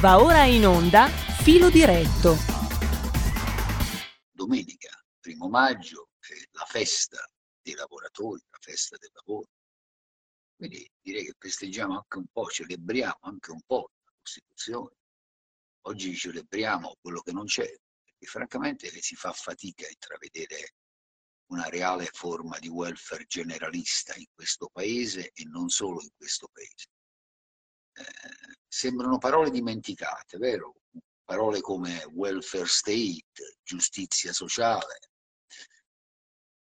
Va ora in onda Filo Diretto. Domenica, primo maggio, è la festa dei lavoratori, la festa del lavoro. Quindi direi che festeggiamo anche un po', celebriamo anche un po' la Costituzione. Oggi celebriamo quello che non c'è, perché francamente si fa fatica a intravedere una reale forma di welfare generalista in questo paese e non solo in questo paese. Sembrano parole dimenticate, vero? Parole come welfare state, giustizia sociale.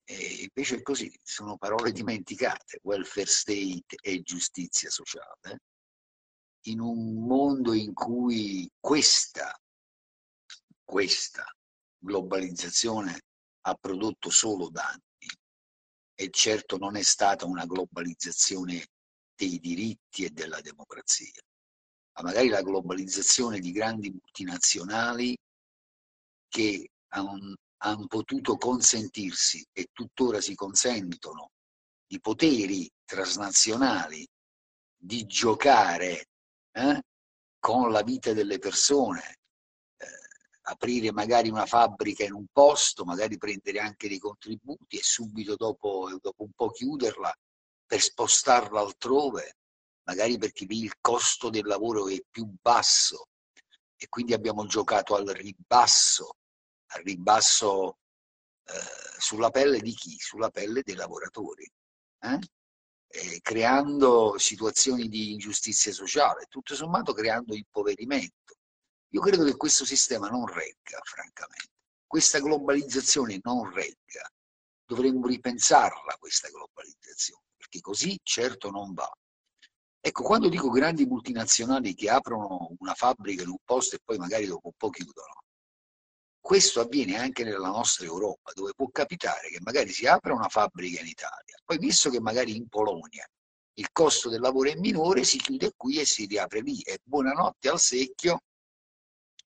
E invece è così, sono parole dimenticate, welfare state e giustizia sociale, in un mondo in cui questa, questa globalizzazione ha prodotto solo danni e certo non è stata una globalizzazione dei diritti e della democrazia, ma magari la globalizzazione di grandi multinazionali che hanno han potuto consentirsi e tuttora si consentono di poteri transnazionali di giocare eh, con la vita delle persone, aprire magari una fabbrica in un posto, magari prendere anche dei contributi e subito dopo, dopo un po' chiuderla per spostarla altrove, magari perché lì il costo del lavoro è più basso e quindi abbiamo giocato al ribasso, al ribasso eh, sulla pelle di chi? Sulla pelle dei lavoratori, eh? Eh, creando situazioni di ingiustizia sociale, tutto sommato creando impoverimento io credo che questo sistema non regga, francamente. Questa globalizzazione non regga. Dovremmo ripensarla, questa globalizzazione, perché così certo non va. Ecco, quando dico grandi multinazionali che aprono una fabbrica in un posto e poi magari dopo un po' chiudono, questo avviene anche nella nostra Europa, dove può capitare che magari si apra una fabbrica in Italia, poi visto che magari in Polonia il costo del lavoro è minore, si chiude qui e si riapre lì. E buonanotte al secchio,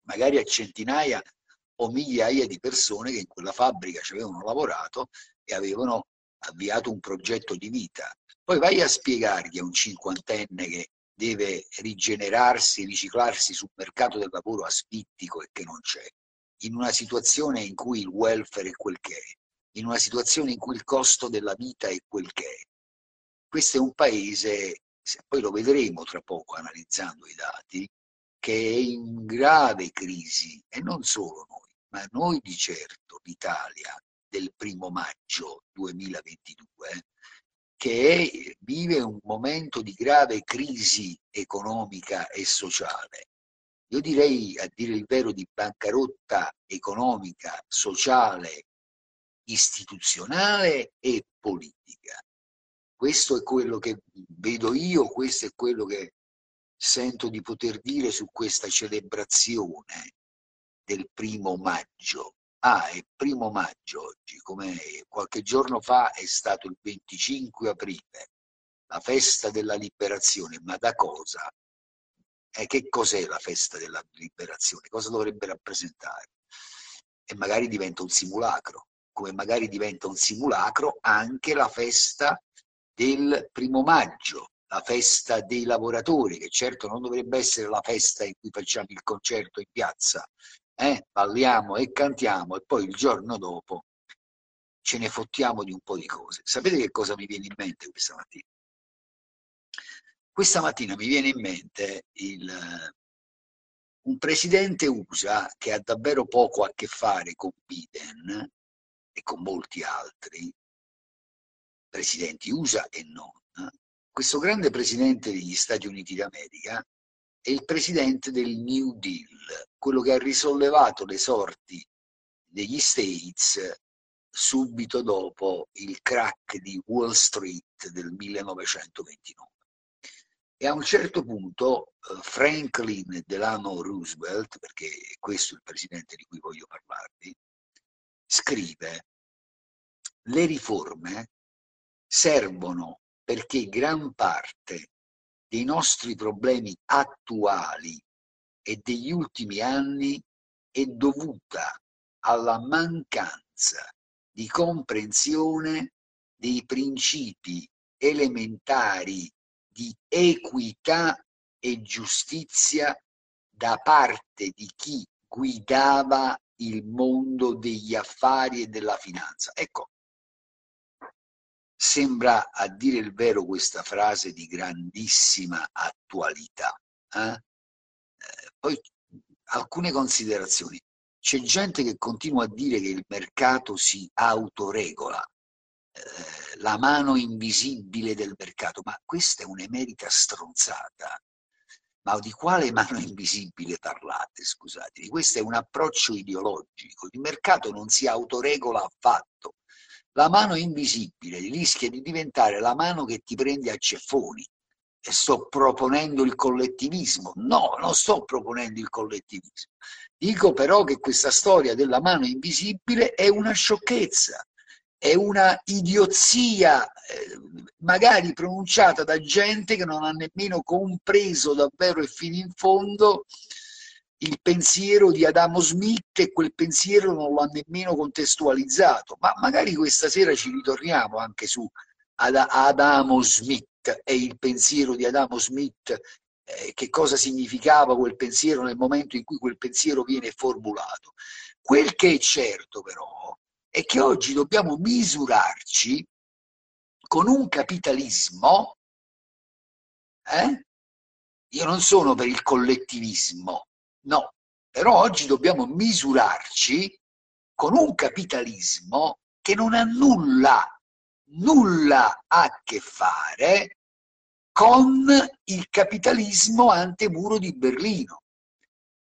magari a centinaia o migliaia di persone che in quella fabbrica ci avevano lavorato e avevano avviato un progetto di vita. Poi vai a spiegargli a un cinquantenne che deve rigenerarsi, riciclarsi sul mercato del lavoro aspittico e che non c'è, in una situazione in cui il welfare è quel che è, in una situazione in cui il costo della vita è quel che è. Questo è un paese, poi lo vedremo tra poco analizzando i dati, che è in grave crisi e non solo noi, ma noi di certo, l'Italia del primo maggio 2022, che vive un momento di grave crisi economica e sociale. Io direi, a dire il vero, di bancarotta economica, sociale, istituzionale e politica. Questo è quello che vedo io, questo è quello che sento di poter dire su questa celebrazione del primo maggio. Ah, è primo maggio oggi, come qualche giorno fa è stato il 25 aprile, la festa della liberazione, ma da cosa? E che cos'è la festa della liberazione? Cosa dovrebbe rappresentare? E magari diventa un simulacro, come magari diventa un simulacro anche la festa del primo maggio, la festa dei lavoratori, che certo non dovrebbe essere la festa in cui facciamo il concerto in piazza, eh? balliamo e cantiamo e poi il giorno dopo ce ne fottiamo di un po' di cose. Sapete che cosa mi viene in mente questa mattina? Questa mattina mi viene in mente il, un presidente USA che ha davvero poco a che fare con Biden e con molti altri presidenti USA e non, questo grande presidente degli Stati Uniti d'America è il presidente del New Deal, quello che ha risollevato le sorti degli States subito dopo il crack di Wall Street del 1929. E a un certo punto eh, Franklin Delano Roosevelt, perché questo è il presidente di cui voglio parlarvi, scrive le riforme servono perché gran parte dei nostri problemi attuali e degli ultimi anni è dovuta alla mancanza di comprensione dei principi elementari di equità e giustizia da parte di chi guidava il mondo degli affari e della finanza. Ecco, sembra a dire il vero questa frase di grandissima attualità. Eh? Eh, poi alcune considerazioni. C'è gente che continua a dire che il mercato si autoregola, eh, la mano invisibile del mercato, ma questa è un'emerita stronzata. Ma di quale mano invisibile parlate, scusate? Questo è un approccio ideologico. Il mercato non si autoregola affatto. La mano invisibile rischia di diventare la mano che ti prende a ceffoni. E sto proponendo il collettivismo. No, non sto proponendo il collettivismo. Dico però che questa storia della mano invisibile è una sciocchezza è una idiozia eh, magari pronunciata da gente che non ha nemmeno compreso davvero e fino in fondo il pensiero di Adamo Smith e quel pensiero non lo ha nemmeno contestualizzato. Ma magari questa sera ci ritorniamo anche su Adamo Smith e il pensiero di Adamo Smith, eh, che cosa significava quel pensiero nel momento in cui quel pensiero viene formulato. Quel che è certo però è che oggi dobbiamo misurarci con un capitalismo, eh? io non sono per il collettivismo, no, però oggi dobbiamo misurarci con un capitalismo che non ha nulla, nulla a che fare con il capitalismo antemuro di Berlino.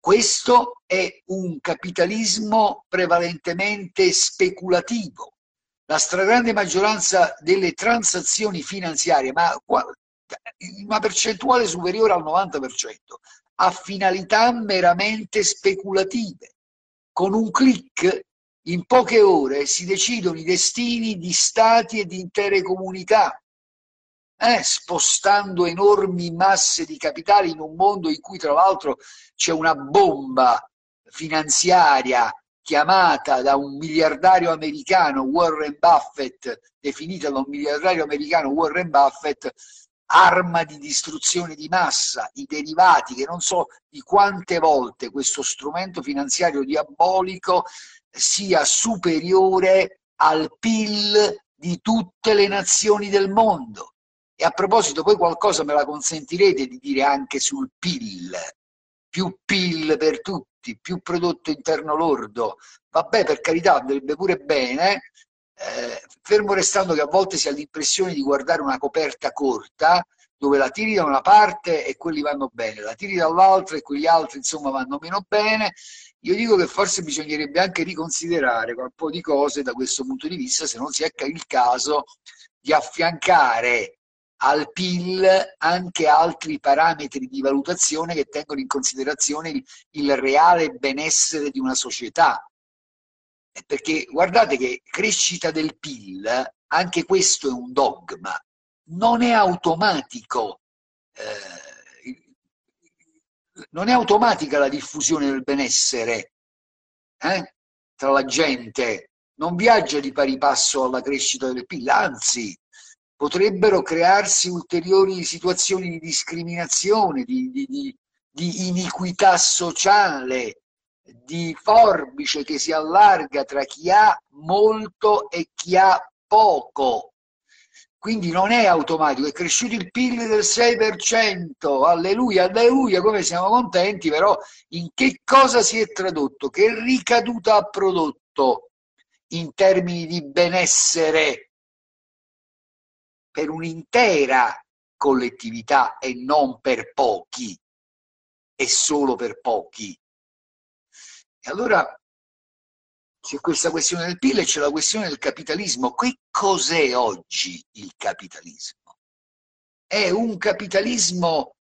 Questo è un capitalismo prevalentemente speculativo. La stragrande maggioranza delle transazioni finanziarie, ma una percentuale superiore al 90%, ha finalità meramente speculative. Con un clic in poche ore si decidono i destini di stati e di intere comunità eh, spostando enormi masse di capitali in un mondo in cui tra l'altro c'è una bomba finanziaria chiamata da un miliardario americano Warren Buffett, definita da un miliardario americano Warren Buffett, arma di distruzione di massa, i derivati, che non so di quante volte questo strumento finanziario diabolico sia superiore al PIL di tutte le nazioni del mondo. E a proposito, poi qualcosa me la consentirete di dire anche sul PIL, più PIL per tutti, più prodotto interno lordo. Vabbè, per carità, andrebbe pure bene, eh, fermo restando che a volte si ha l'impressione di guardare una coperta corta dove la tiri da una parte e quelli vanno bene, la tiri dall'altra e quegli altri insomma vanno meno bene. Io dico che forse bisognerebbe anche riconsiderare un po' di cose da questo punto di vista, se non si è il caso di affiancare al PIL anche altri parametri di valutazione che tengono in considerazione il, il reale benessere di una società. Perché guardate che crescita del PIL, anche questo è un dogma, non è automatico. Eh, non è automatica la diffusione del benessere eh, tra la gente, non viaggia di pari passo alla crescita del PIL, anzi potrebbero crearsi ulteriori situazioni di discriminazione, di, di, di, di iniquità sociale, di forbice che si allarga tra chi ha molto e chi ha poco. Quindi non è automatico, è cresciuto il PIL del 6%, alleluia, alleluia, come siamo contenti, però in che cosa si è tradotto? Che ricaduta ha prodotto in termini di benessere per un'intera collettività e non per pochi, e solo per pochi. E allora c'è questa questione del PIL e c'è la questione del capitalismo. Che cos'è oggi il capitalismo? È un capitalismo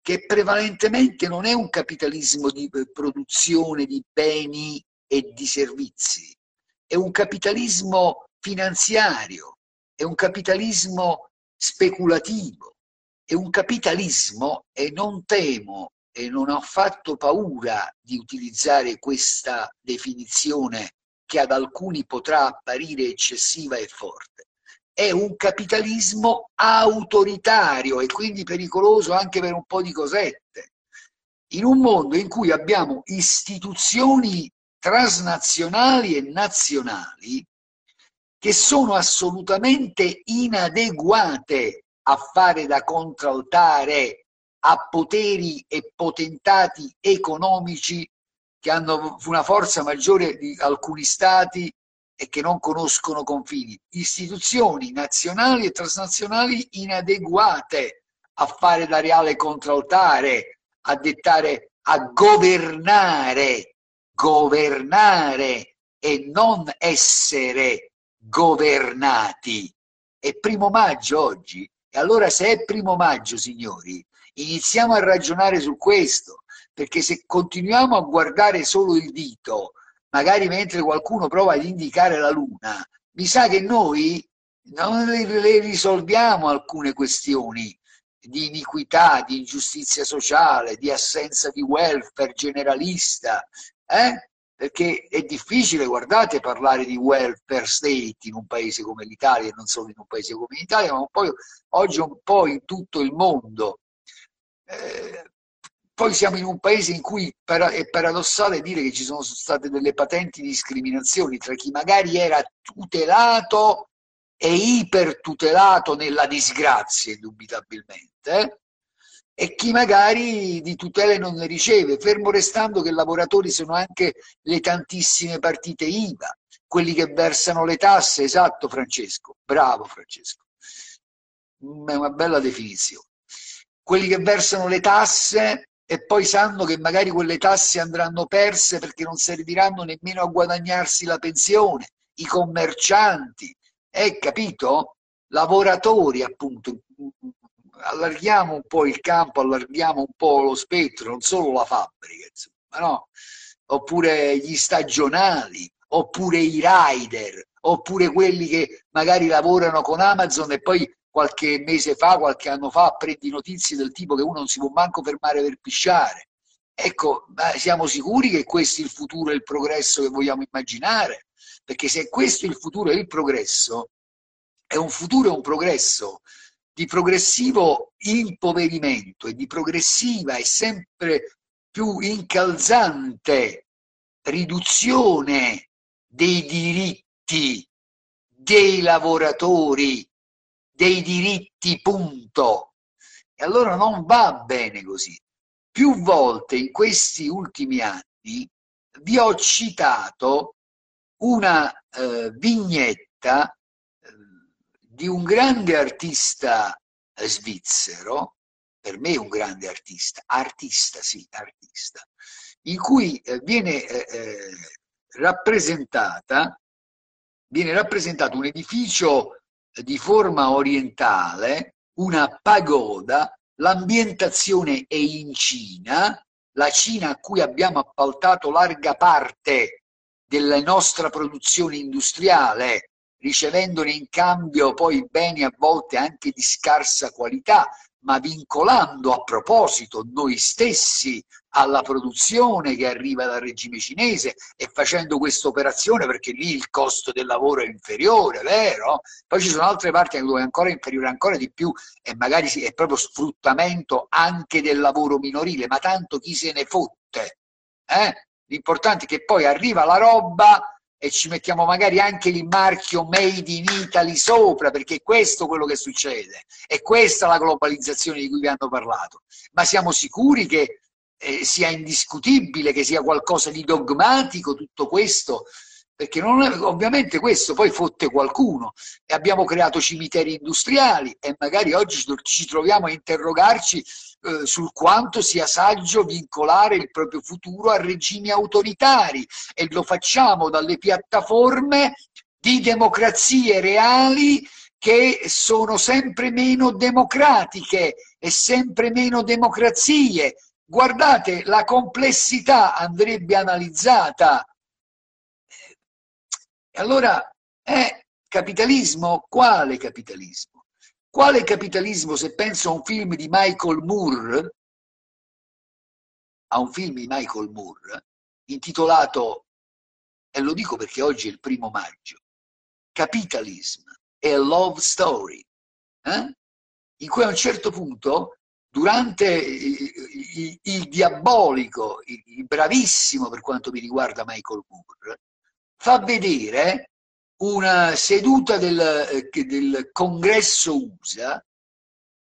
che prevalentemente non è un capitalismo di produzione di beni e di servizi, è un capitalismo finanziario, è un capitalismo speculativo, è un capitalismo, e non temo e non ho fatto paura di utilizzare questa definizione che ad alcuni potrà apparire eccessiva e forte, è un capitalismo autoritario e quindi pericoloso anche per un po' di cosette. in un mondo in cui abbiamo istituzioni transnazionali e nazionali che sono assolutamente inadeguate a fare da contraltare a poteri e potentati economici che hanno una forza maggiore di alcuni stati e che non conoscono confini. Istituzioni nazionali e transnazionali inadeguate a fare da reale contraltare, a dettare, a governare, governare e non essere governati. È primo maggio oggi. E allora se è primo maggio, signori, iniziamo a ragionare su questo, perché se continuiamo a guardare solo il dito, magari mentre qualcuno prova ad indicare la luna, mi sa che noi non le, risolviamo alcune questioni di iniquità, di ingiustizia sociale, di assenza di welfare generalista, eh? perché è difficile, guardate, parlare di welfare state in un paese come l'Italia non solo in un paese come l'Italia, ma poi oggi un po' in tutto il mondo. Eh, poi siamo in un paese in cui è paradossale dire che ci sono state delle patenti discriminazioni tra chi magari era tutelato e ipertutelato nella disgrazia, indubitabilmente, eh? e chi magari di tutele non ne riceve, fermo restando che lavoratori sono anche le tantissime partite IVA, quelli che versano le tasse, esatto Francesco, bravo Francesco, è una bella definizione, quelli che versano le tasse e poi sanno che magari quelle tasse andranno perse perché non serviranno nemmeno a guadagnarsi la pensione, i commercianti, è capito? Lavoratori appunto, allarghiamo un po' il campo, allarghiamo un po' lo spettro, non solo la fabbrica, insomma, no? oppure gli stagionali, oppure i rider, oppure quelli che magari lavorano con Amazon e poi qualche mese fa, qualche anno fa, prendi notizie del tipo che uno non si può manco fermare per pisciare. Ecco, siamo sicuri che questo è il futuro e il progresso che vogliamo immaginare? Perché se questo è il futuro e il progresso, è un futuro e un progresso di progressivo impoverimento e di progressiva e sempre più incalzante riduzione dei diritti dei lavoratori, dei diritti punto. E allora non va bene così. Più volte in questi ultimi anni vi ho citato una eh, vignetta di un grande artista eh, svizzero, per me un grande artista, artista sì, artista, in cui eh, viene eh, eh, rappresentata, viene rappresentato un edificio di forma orientale, una pagoda, l'ambientazione è in Cina, la Cina a cui abbiamo appaltato larga parte della nostra produzione industriale ricevendone in cambio poi beni a volte anche di scarsa qualità, ma vincolando a proposito noi stessi alla produzione che arriva dal regime cinese e facendo questa operazione perché lì il costo del lavoro è inferiore, vero? Poi ci sono altre parti dove è ancora inferiore ancora di più e magari è proprio sfruttamento anche del lavoro minorile, ma tanto chi se ne fotte? Eh? L'importante è che poi arriva la roba e ci mettiamo magari anche il marchio Made in Italy sopra, perché è questo quello che succede, è questa la globalizzazione di cui vi hanno parlato. Ma siamo sicuri che eh, sia indiscutibile, che sia qualcosa di dogmatico tutto questo? Perché non è, ovviamente questo poi fotte qualcuno e abbiamo creato cimiteri industriali e magari oggi ci troviamo a interrogarci eh, sul quanto sia saggio vincolare il proprio futuro a regimi autoritari e lo facciamo dalle piattaforme di democrazie reali che sono sempre meno democratiche e sempre meno democrazie. Guardate, la complessità andrebbe analizzata. Allora è capitalismo? Quale capitalismo? Quale capitalismo, se penso a un film di Michael Moore, a un film di Michael Moore, intitolato, e lo dico perché oggi è il primo maggio, Capitalism e Love Story, eh? in cui a un certo punto durante il, il diabolico, il, il, bravissimo per quanto mi riguarda Michael Moore, fa vedere una seduta del, eh, del congresso USA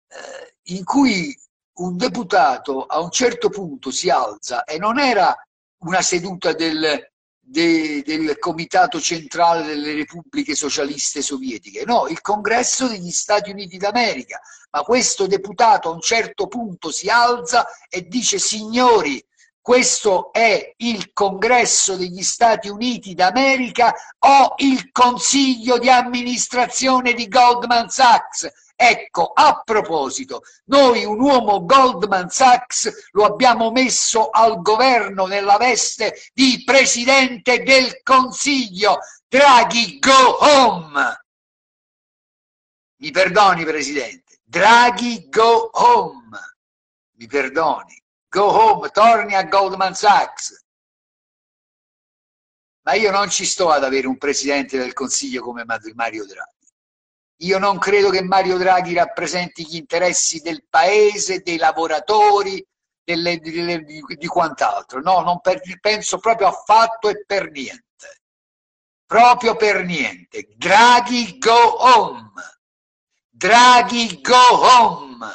eh, in cui un deputato a un certo punto si alza e non era una seduta del, de, del Comitato Centrale delle Repubbliche Socialiste Sovietiche, no, il Congresso degli Stati Uniti d'America. Ma questo deputato a un certo punto si alza e dice signori, questo è il Congresso degli Stati Uniti d'America o il Consiglio di amministrazione di Goldman Sachs. Ecco, a proposito, noi un uomo Goldman Sachs lo abbiamo messo al governo nella veste di Presidente del Consiglio. Draghi, go home! Mi perdoni, Presidente. Draghi, go home! Mi perdoni. Go home, torni a Goldman Sachs. Ma io non ci sto ad avere un Presidente del Consiglio come Mario Draghi. Io non credo che Mario Draghi rappresenti gli interessi del paese, dei lavoratori, delle, delle, di, di, quant'altro. No, non per, penso proprio affatto e per niente. Proprio per niente. Draghi go home. Draghi go home.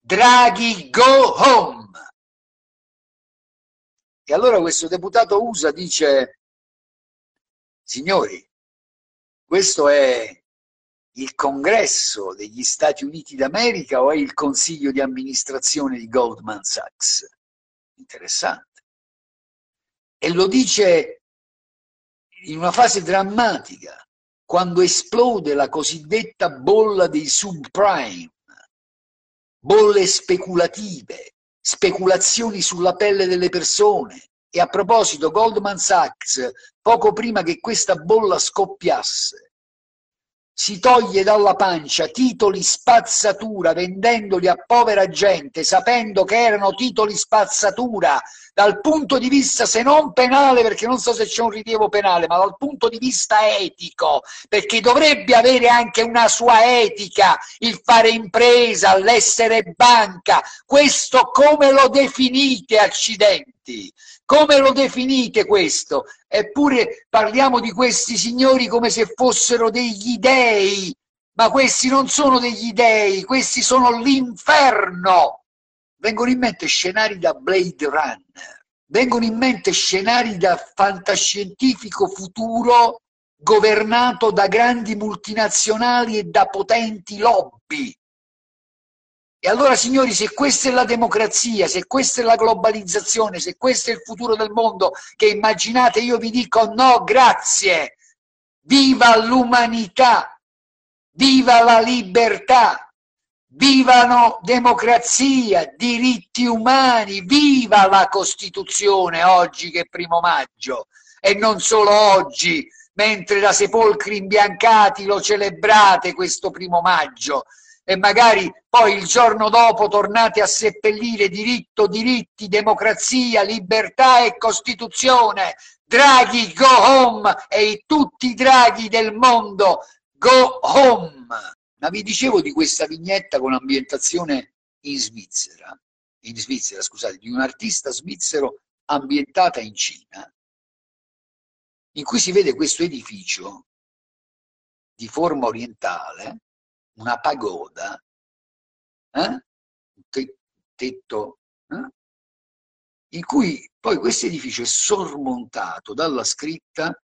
Draghi go home. E allora questo deputato USA dice, signori, questo è il congresso degli Stati Uniti d'America o è il consiglio di amministrazione di Goldman Sachs? Interessante. E lo dice in una fase drammatica, quando esplode la cosiddetta bolla dei subprime, bolle speculative, speculazioni sulla pelle delle persone. E a proposito, Goldman Sachs, poco prima che questa bolla scoppiasse, si toglie dalla pancia titoli spazzatura vendendoli a povera gente sapendo che erano titoli spazzatura dal punto di vista se non penale perché non so se c'è un rilievo penale ma dal punto di vista etico perché dovrebbe avere anche una sua etica il fare impresa, l'essere banca questo come lo definite accidenti? Come lo definite questo? Eppure parliamo di questi signori come se fossero degli dei, ma questi non sono degli dei, questi sono l'inferno. Vengono in mente scenari da Blade Runner, vengono in mente scenari da fantascientifico futuro governato da grandi multinazionali e da potenti lobby e allora, signori, se questa è la democrazia, se questa è la globalizzazione, se questo è il futuro del mondo che immaginate, io vi dico no, grazie. Viva l'umanità, viva la libertà, vivano democrazia, diritti umani, viva la Costituzione oggi che è primo maggio e non solo oggi, mentre da sepolcri imbiancati lo celebrate questo primo maggio e magari poi il giorno dopo tornate a seppellire diritto, diritti, democrazia, libertà e Costituzione. Draghi, go home! E tutti i draghi del mondo, go home! Ma vi dicevo di questa vignetta con ambientazione in Svizzera, in Svizzera, scusate, di un artista svizzero ambientata in Cina, in cui si vede questo edificio di forma orientale, una pagoda, eh? un tetto, eh? in cui poi questo edificio è sormontato dalla scritta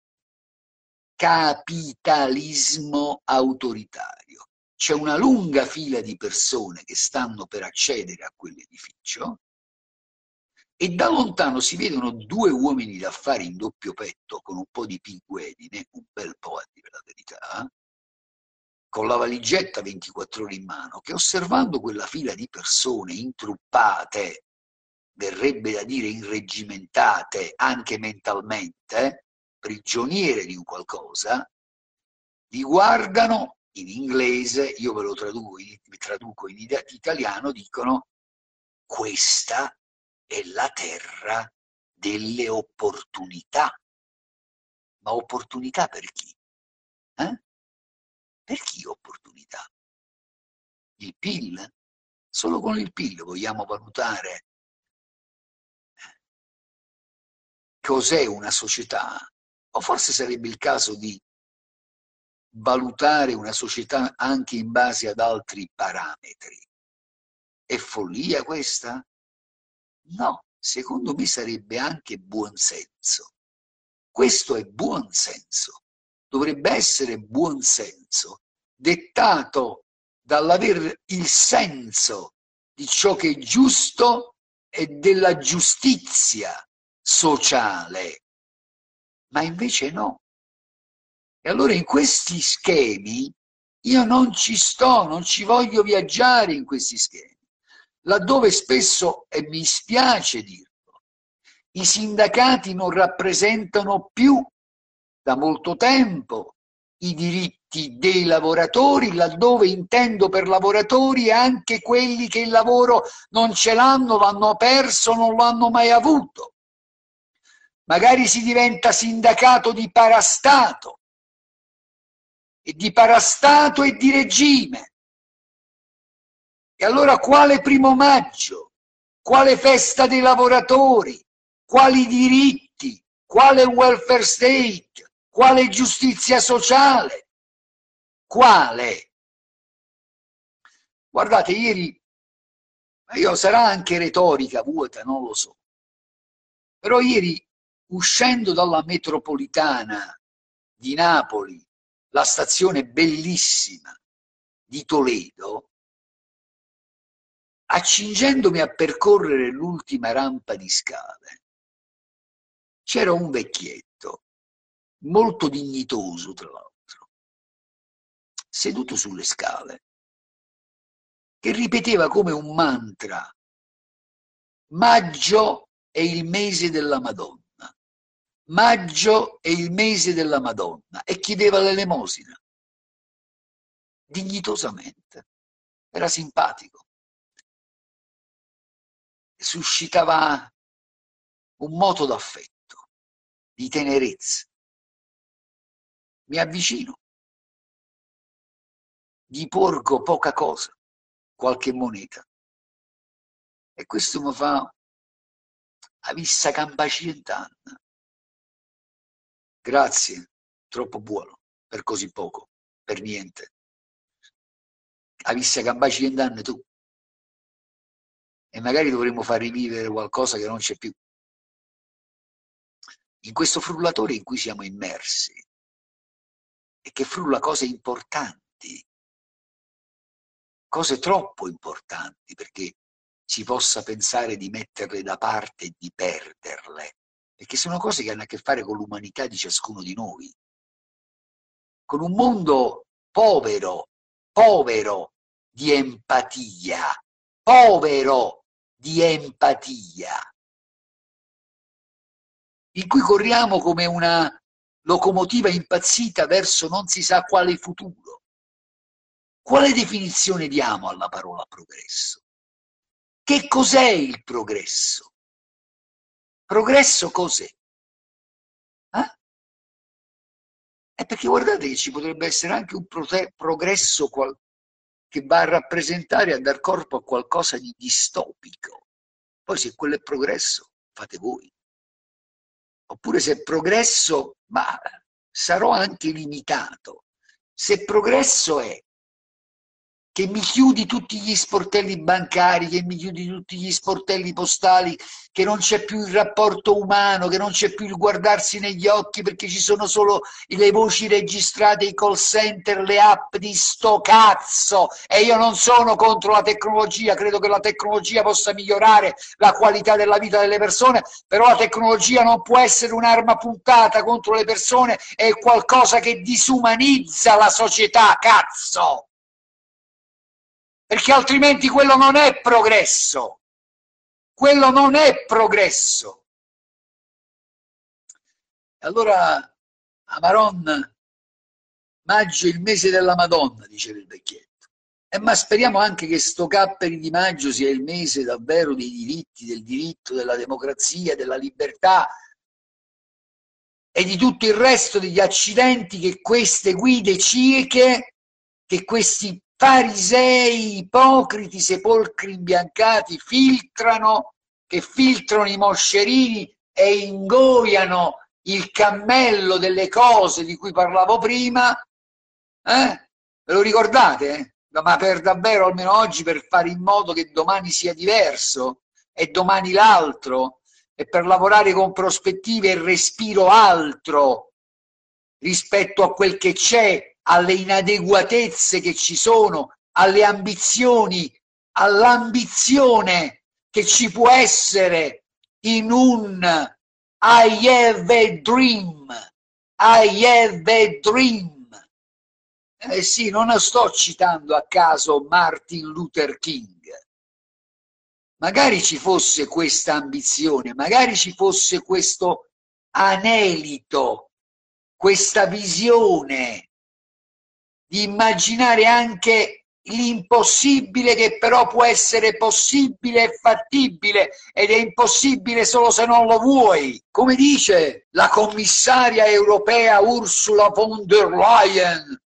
capitalismo autoritario. C'è una lunga fila di persone che stanno per accedere a quell'edificio e da lontano si vedono due uomini d'affari in doppio petto con un po' di pinguedine, un bel po' a dire la verità, con la valigetta 24 ore in mano, che osservando quella fila di persone intruppate, verrebbe da dire irreggimentate anche mentalmente, prigioniere di un qualcosa, li guardano in inglese, io ve lo traduco, traduco in italiano, dicono questa è la terra delle opportunità. Ma opportunità per chi? Eh? Per chi opportunità? Il PIL? Solo con il PIL vogliamo valutare cos'è una società, o forse sarebbe il caso di valutare una società anche in base ad altri parametri. È follia questa? No, secondo me sarebbe anche buonsenso. Questo è buonsenso, dovrebbe essere buonsenso, dettato dall'aver il senso di ciò che è giusto e della giustizia sociale. Ma invece no. E allora in questi schemi io non ci sto, non ci voglio viaggiare in questi schemi, laddove spesso, e mi spiace dirlo, i sindacati non rappresentano più da molto tempo i diritti dei lavoratori, laddove intendo per lavoratori anche quelli che il lavoro non ce l'hanno, l'hanno perso, non l'hanno mai avuto. Magari si diventa sindacato di parastato, e di parastato e di regime. E allora quale primo maggio? Quale festa dei lavoratori? Quali diritti? Quale welfare state? Quale giustizia sociale? Quale? Guardate, ieri, io sarà anche retorica vuota, non lo so, però ieri uscendo dalla metropolitana di Napoli la stazione bellissima di Toledo, accingendomi a percorrere l'ultima rampa di scale, c'era un vecchietto, molto dignitoso tra l'altro, seduto sulle scale, che ripeteva come un mantra, maggio è il mese della Madonna. Maggio è il mese della Madonna. E chiedeva l'elemosina. Dignitosamente. Era simpatico. Suscitava un moto d'affetto di tenerezza mi avvicino gli porgo poca cosa qualche moneta e questo mi fa a vista campacientana Grazie, troppo buono, per così poco, per niente. Avesse capaci di anni tu. E magari dovremmo far rivivere qualcosa che non c'è più. In questo frullatore in cui siamo immersi e che frulla cose importanti, cose troppo importanti perché si possa pensare di metterle da parte e di perderle perché sono cose che hanno a che fare con l'umanità di ciascuno di noi, con un mondo povero, povero di empatia, povero di empatia, in cui corriamo come una locomotiva impazzita verso non si sa quale futuro. Quale definizione diamo alla parola progresso? Che cos'è il progresso? Progresso cos'è? Eh? È perché guardate che ci potrebbe essere anche un progresso che va a rappresentare, a dar corpo a qualcosa di distopico. Poi se quello è progresso, fate voi. Oppure se progresso, ma sarò anche limitato. Se progresso è che mi chiudi tutti gli sportelli bancari, che mi chiudi tutti gli sportelli postali, che non c'è più il rapporto umano, che non c'è più il guardarsi negli occhi perché ci sono solo le voci registrate, i call center, le app di sto cazzo e io non sono contro la tecnologia, credo che la tecnologia possa migliorare la qualità della vita delle persone, però la tecnologia non può essere un'arma puntata contro le persone, è qualcosa che disumanizza la società, cazzo! Perché altrimenti quello non è progresso. Quello non è progresso. Allora, Amaron, maggio è il mese della Madonna, diceva il vecchietto. Eh, ma speriamo anche che sto Capperi di maggio sia il mese davvero dei diritti, del diritto, della democrazia, della libertà e di tutto il resto degli accidenti che queste guide cieche, che questi farisei, ipocriti, sepolcri imbiancati, filtrano, che filtrano i moscerini e ingoiano il cammello delle cose di cui parlavo prima, eh? ve lo ricordate? Ma per davvero, almeno oggi, per fare in modo che domani sia diverso e domani l'altro, e per lavorare con prospettive e respiro altro rispetto a quel che c'è, alle inadeguatezze che ci sono, alle ambizioni, all'ambizione che ci può essere in un I have a dream, I have a dream. Eh sì, non sto citando a caso Martin Luther King. Magari ci fosse questa ambizione, magari ci fosse questo anelito, questa visione di immaginare anche l'impossibile che però può essere possibile e fattibile ed è impossibile solo se non lo vuoi. Come dice la commissaria europea Ursula von der Leyen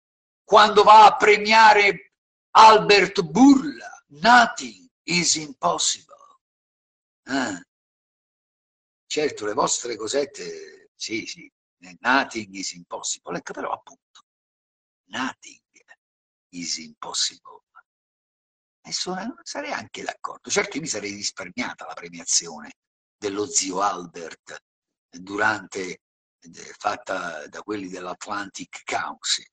quando va a premiare Albert Burla, nothing is impossible. Ah. Certo, le vostre cosette, sì, sì, nothing is impossible, ecco però appunto, nothing is impossible. E sono, sarei anche d'accordo. Certo, io mi sarei risparmiata la premiazione dello zio Albert durante, eh, fatta da quelli dell'Atlantic Council.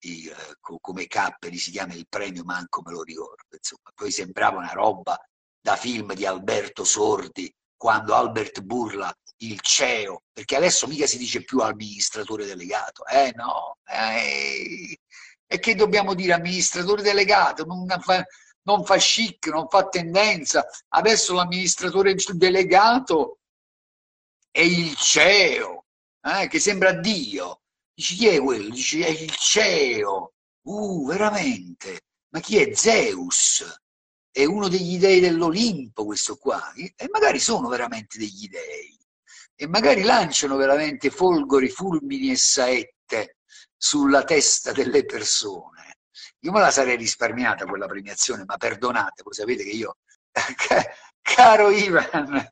I, eh, come Capperi si chiama il premio, manco me lo ricordo. Insomma. Poi sembrava una roba da film di Alberto Sordi, quando Albert Burla il CEO, perché adesso mica si dice più amministratore delegato, eh no, eh, e che dobbiamo dire amministratore delegato? Non fa, non fa chic, non fa tendenza. Adesso l'amministratore delegato è il CEO, eh, che sembra Dio. Dici chi è quello? Dici è il CEO. Uh, veramente? Ma chi è Zeus? È uno degli dei dell'Olimpo questo qua. E magari sono veramente degli dei. E magari lanciano veramente folgori, fulmini e saette sulla testa delle persone. Io me la sarei risparmiata quella premiazione, ma perdonate, voi sapete che io, caro Ivan,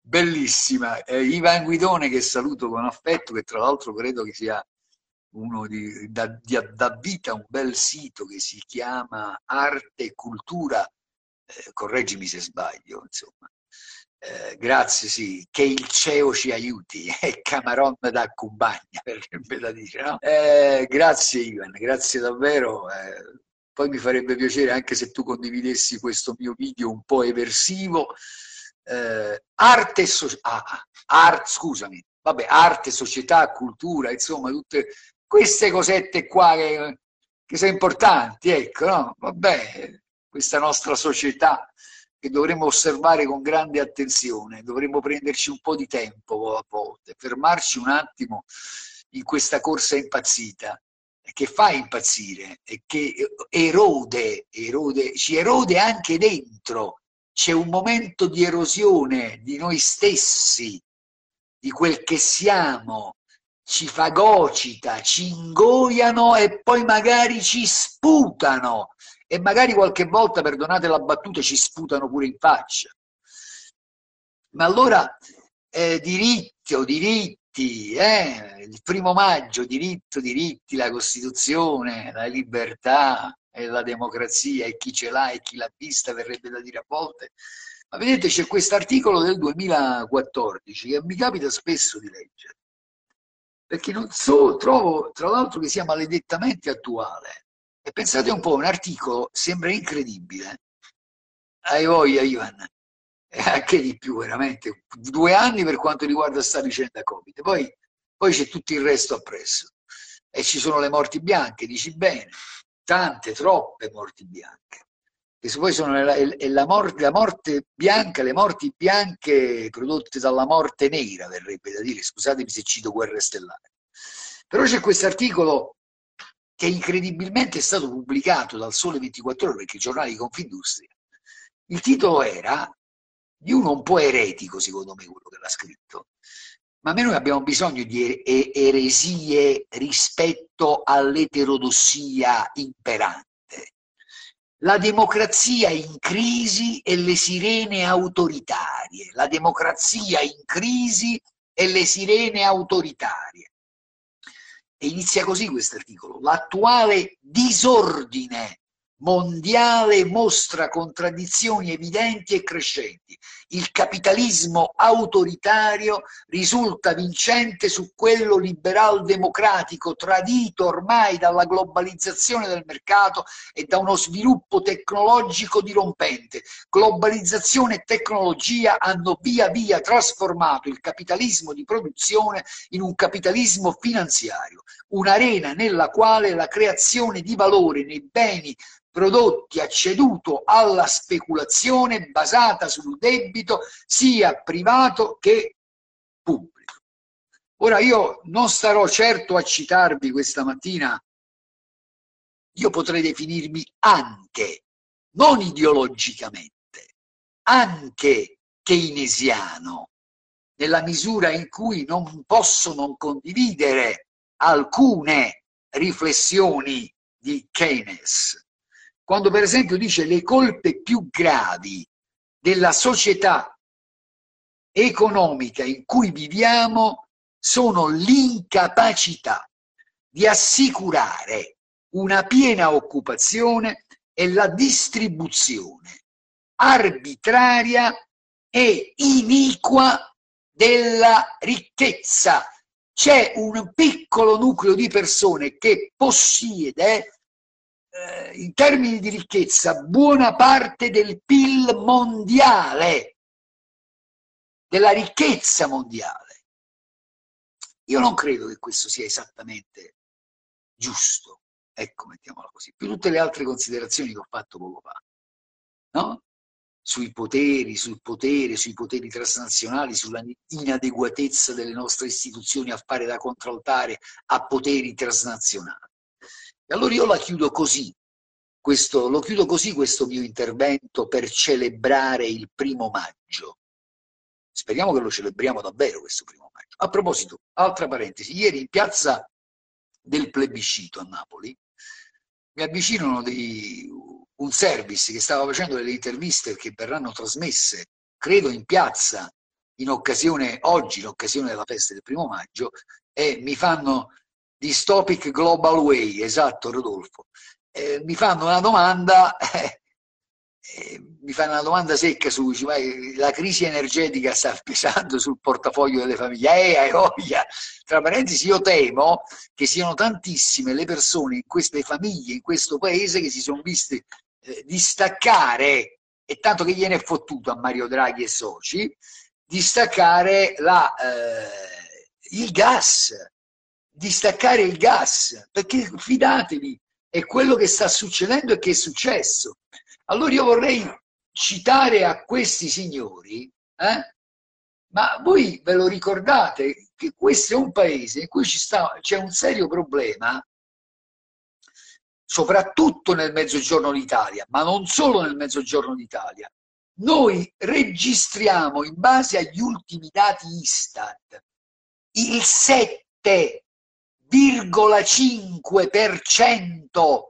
bellissima, eh, Ivan Guidone che saluto con affetto, che tra l'altro credo che sia uno di, da, di, da vita un bel sito che si chiama Arte e Cultura, eh, correggimi se sbaglio, insomma, eh, grazie, sì, che il CEO ci aiuti, è Camaron da Cubagna, verrebbe da dire, no? Eh, grazie Ivan, grazie davvero. Eh, poi mi farebbe piacere anche se tu condividessi questo mio video un po' eversivo. Eh, arte e ah, ah, art, scusami, vabbè, arte, società, cultura, insomma, tutte queste cosette qua che, che sono importanti, ecco, no? Vabbè, questa nostra società che dovremmo osservare con grande attenzione, dovremmo prenderci un po' di tempo a volte, fermarci un attimo in questa corsa impazzita che fa impazzire e che erode, erode, ci erode anche dentro. C'è un momento di erosione di noi stessi, di quel che siamo, ci fagocita, ci ingoiano e poi magari ci sputano e magari qualche volta, perdonate la battuta, ci sputano pure in faccia. Ma allora eh, diritti o diritti, eh, il primo maggio, diritto, diritti, la Costituzione, la libertà e la democrazia e chi ce l'ha e chi l'ha vista, verrebbe da dire a volte. Ma vedete, c'è questo articolo del 2014 che mi capita spesso di leggere, perché non so, trovo tra l'altro che sia maledettamente attuale e pensate un po', un articolo sembra incredibile. Hai voglia, Ivan? E anche di più, veramente. Due anni per quanto riguarda sta vicenda Covid. Poi, poi c'è tutto il resto appresso. E ci sono le morti bianche, dici bene. Tante, troppe morti bianche. Che poi sono la, la, morte, la morte bianca, le morti bianche prodotte dalla morte nera, verrebbe da dire. Scusatemi se cito Guerre Stellari. Però c'è questo articolo che incredibilmente è stato pubblicato dal Sole 24 Ore, perché il giornale di Confindustria. Il titolo era di uno un po' eretico, secondo me, quello che l'ha scritto. ma noi abbiamo bisogno di eresie rispetto all'eterodossia imperante. La democrazia in crisi e le sirene autoritarie, la democrazia in crisi e le sirene autoritarie. E inizia così questo articolo. L'attuale disordine mondiale mostra contraddizioni evidenti e crescenti. Il capitalismo autoritario risulta vincente su quello liberal-democratico tradito ormai dalla globalizzazione del mercato e da uno sviluppo tecnologico dirompente. Globalizzazione e tecnologia hanno via via trasformato il capitalismo di produzione in un capitalismo finanziario, un'arena nella quale la creazione di valore nei beni prodotti ha ceduto alla speculazione basata sul debito sia privato che pubblico. Ora io non starò certo a citarvi questa mattina, io potrei definirmi anche, non ideologicamente, anche keynesiano, nella misura in cui non posso non condividere alcune riflessioni di Keynes quando per esempio dice le colpe più gravi della società economica in cui viviamo sono l'incapacità di assicurare una piena occupazione e la distribuzione arbitraria e iniqua della ricchezza. C'è un piccolo nucleo di persone che possiede eh, in termini di ricchezza buona parte del PIL mondiale, della ricchezza mondiale. Io non credo che questo sia esattamente giusto, ecco, mettiamola così, più tutte le altre considerazioni che ho fatto poco fa, no? Sui poteri, sul potere, sui poteri transnazionali, sulla inadeguatezza delle nostre istituzioni a fare da contraltare a poteri transnazionali. E allora io la chiudo così, questo, lo chiudo così questo mio intervento per celebrare il primo maggio. Speriamo che lo celebriamo davvero questo primo maggio. A proposito, altra parentesi, ieri in piazza del plebiscito a Napoli mi avvicinano dei, un service che stava facendo delle interviste che verranno trasmesse, credo in piazza, in occasione, oggi, in occasione della festa del primo maggio, e mi fanno Dystopic Global Way, esatto Rodolfo, eh, mi fanno una domanda, eh, eh, mi fanno una domanda secca su la crisi energetica sta pesando sul portafoglio delle famiglie. Eh, hai voglia! Tra parentesi, io temo che siano tantissime le persone in queste famiglie, in questo paese, che si sono viste eh, distaccare, e tanto che gliene è fottuto a Mario Draghi e soci, distaccare la, eh, il gas distaccare il gas, perché fidatevi, è quello che sta succedendo e che è successo. Allora io vorrei citare a questi signori, eh? ma voi ve lo ricordate che questo è un paese in cui c'è un serio problema, soprattutto nel mezzogiorno d'Italia, ma non solo nel mezzogiorno d'Italia. Noi registriamo in base agli ultimi dati Istat il 7 0,5%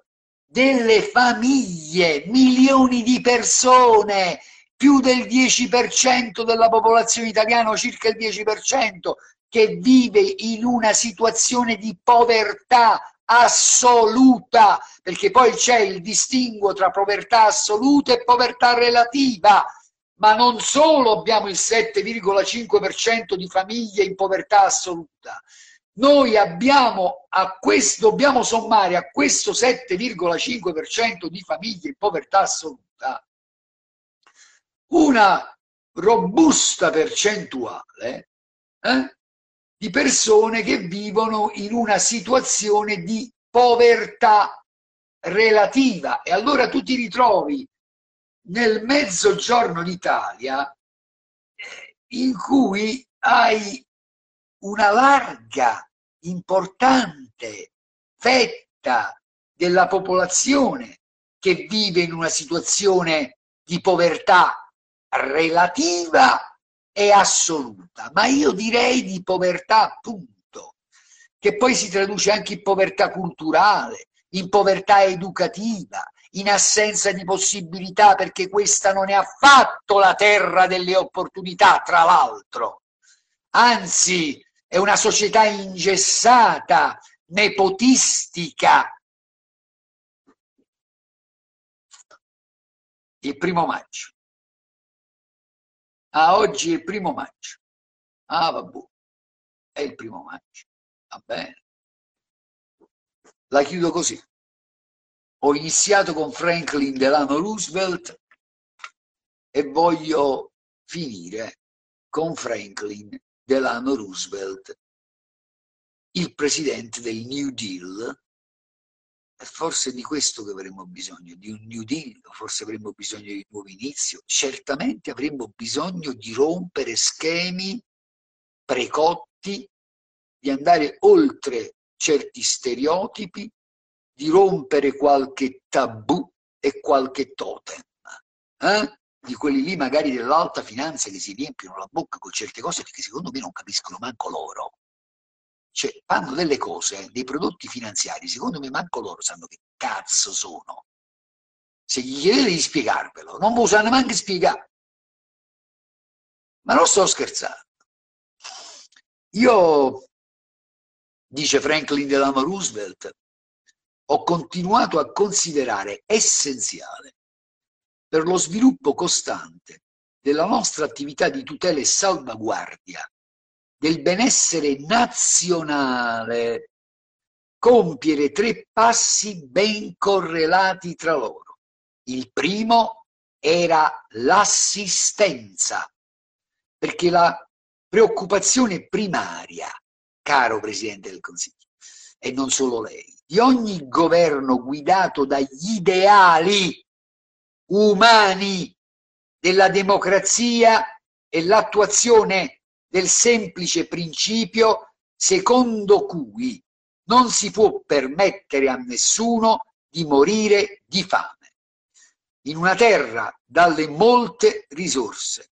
delle famiglie, milioni di persone, più del 10% della popolazione italiana, circa il 10%, che vive in una situazione di povertà assoluta, perché poi c'è il distinguo tra povertà assoluta e povertà relativa, ma non solo abbiamo il 7,5% di famiglie in povertà assoluta, noi abbiamo a questo, dobbiamo sommare a questo 7,5% di famiglie in povertà assoluta una robusta percentuale eh, di persone che vivono in una situazione di povertà relativa. E allora tu ti ritrovi nel mezzogiorno d'Italia eh, in cui hai una larga, importante fetta della popolazione che vive in una situazione di povertà relativa è assoluta, ma io direi di povertà, punto, che poi si traduce anche in povertà culturale, in povertà educativa, in assenza di possibilità, perché questa non è affatto la terra delle opportunità, tra l'altro. Anzi, è una società ingessata, nepotistica. Il primo maggio. Ah, oggi è il primo maggio. Ah, vabbè, è il primo maggio. Va bene. La chiudo così. Ho iniziato con Franklin Delano Roosevelt e voglio finire con Franklin Delano Roosevelt, il presidente del New Deal. E forse di questo che avremmo bisogno, di un New Deal, forse avremmo bisogno di un nuovo inizio. Certamente avremmo bisogno di rompere schemi precotti, di andare oltre certi stereotipi, di rompere qualche tabù e qualche totem. Eh? Di quelli lì magari dell'alta finanza che si riempiono la bocca con certe cose che secondo me non capiscono manco loro. Cioè, fanno delle cose, dei prodotti finanziari, secondo me manco loro sanno che cazzo sono. Se gli chiedete di spiegarvelo, non lo sanno neanche spiegare. Ma non sto scherzando. Io, dice Franklin Delano Roosevelt, ho continuato a considerare essenziale per lo sviluppo costante della nostra attività di tutela e salvaguardia del benessere nazionale compiere tre passi ben correlati tra loro. Il primo era l'assistenza, perché la preoccupazione primaria, caro Presidente del Consiglio, e non solo lei, di ogni governo guidato dagli ideali umani della democrazia e l'attuazione del semplice principio secondo cui non si può permettere a nessuno di morire di fame. In una terra dalle molte risorse,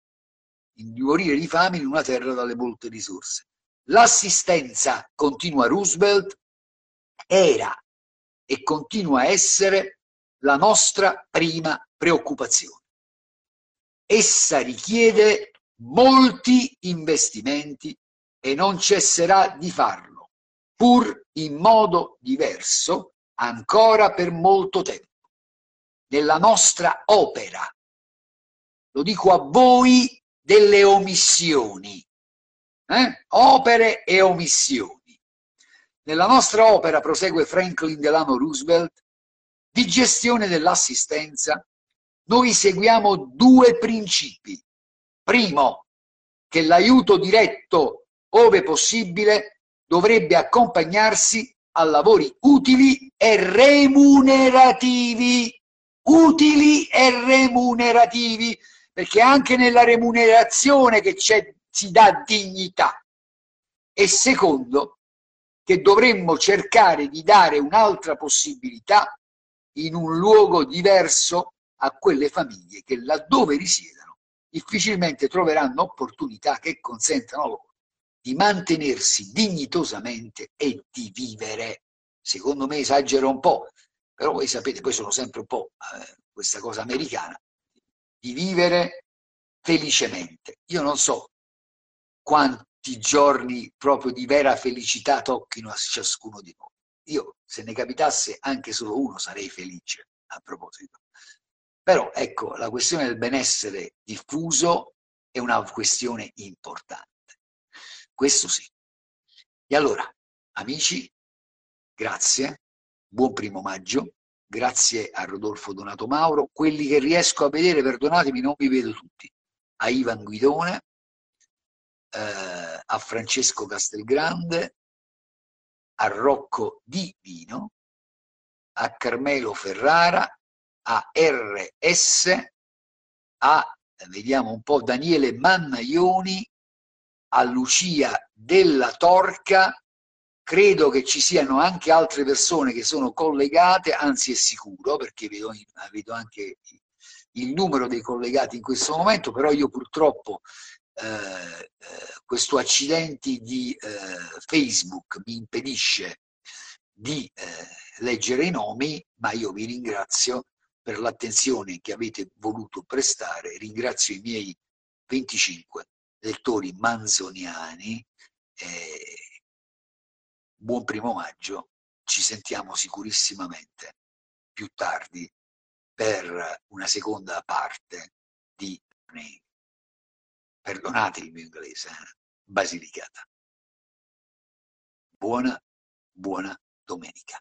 di morire di fame in una terra dalle molte risorse. L'assistenza, continua Roosevelt, era e continua a essere la nostra prima preoccupazione. Essa richiede molti investimenti e non cesserà di farlo, pur in modo diverso, ancora per molto tempo. Nella nostra opera, lo dico a voi delle omissioni, eh? opere e omissioni nella nostra opera, prosegue Franklin Delano Roosevelt, di gestione dell'assistenza, noi seguiamo due principi. Primo, che l'aiuto diretto, ove possibile, dovrebbe accompagnarsi a lavori utili e remunerativi. Utili e remunerativi, perché anche nella remunerazione che c'è si dà dignità. E secondo, che dovremmo cercare di dare un'altra possibilità in un luogo diverso a quelle famiglie che laddove risiedono difficilmente troveranno opportunità che consentano loro di mantenersi dignitosamente e di vivere. Secondo me esagero un po', però voi sapete, poi sono sempre un po' eh, questa cosa americana, di vivere felicemente. Io non so quanti giorni proprio di vera felicità tocchino a ciascuno di noi. Io, se ne capitasse anche solo uno, sarei felice a proposito. Però, ecco, la questione del benessere diffuso è una questione importante. Questo sì. E allora, amici, grazie, buon primo maggio, grazie a Rodolfo Donato Mauro. Quelli che riesco a vedere, perdonatemi, non vi vedo tutti. A Ivan Guidone, eh, a Francesco Castelgrande, a Rocco Di Vino, a Carmelo Ferrara, a RS, a vediamo un po' Daniele Mannaioni, a Lucia della Torca, credo che ci siano anche altre persone che sono collegate, anzi è sicuro perché vedo, vedo anche il numero dei collegati in questo momento, però io purtroppo eh, questo accidenti di eh, Facebook mi impedisce di eh, leggere i nomi, ma io vi ringrazio per l'attenzione che avete voluto prestare, ringrazio i miei 25 lettori manzoniani, eh, buon primo maggio, ci sentiamo sicurissimamente più tardi per una seconda parte di perdonate il mio inglese, eh, Basilicata. Buona, buona domenica.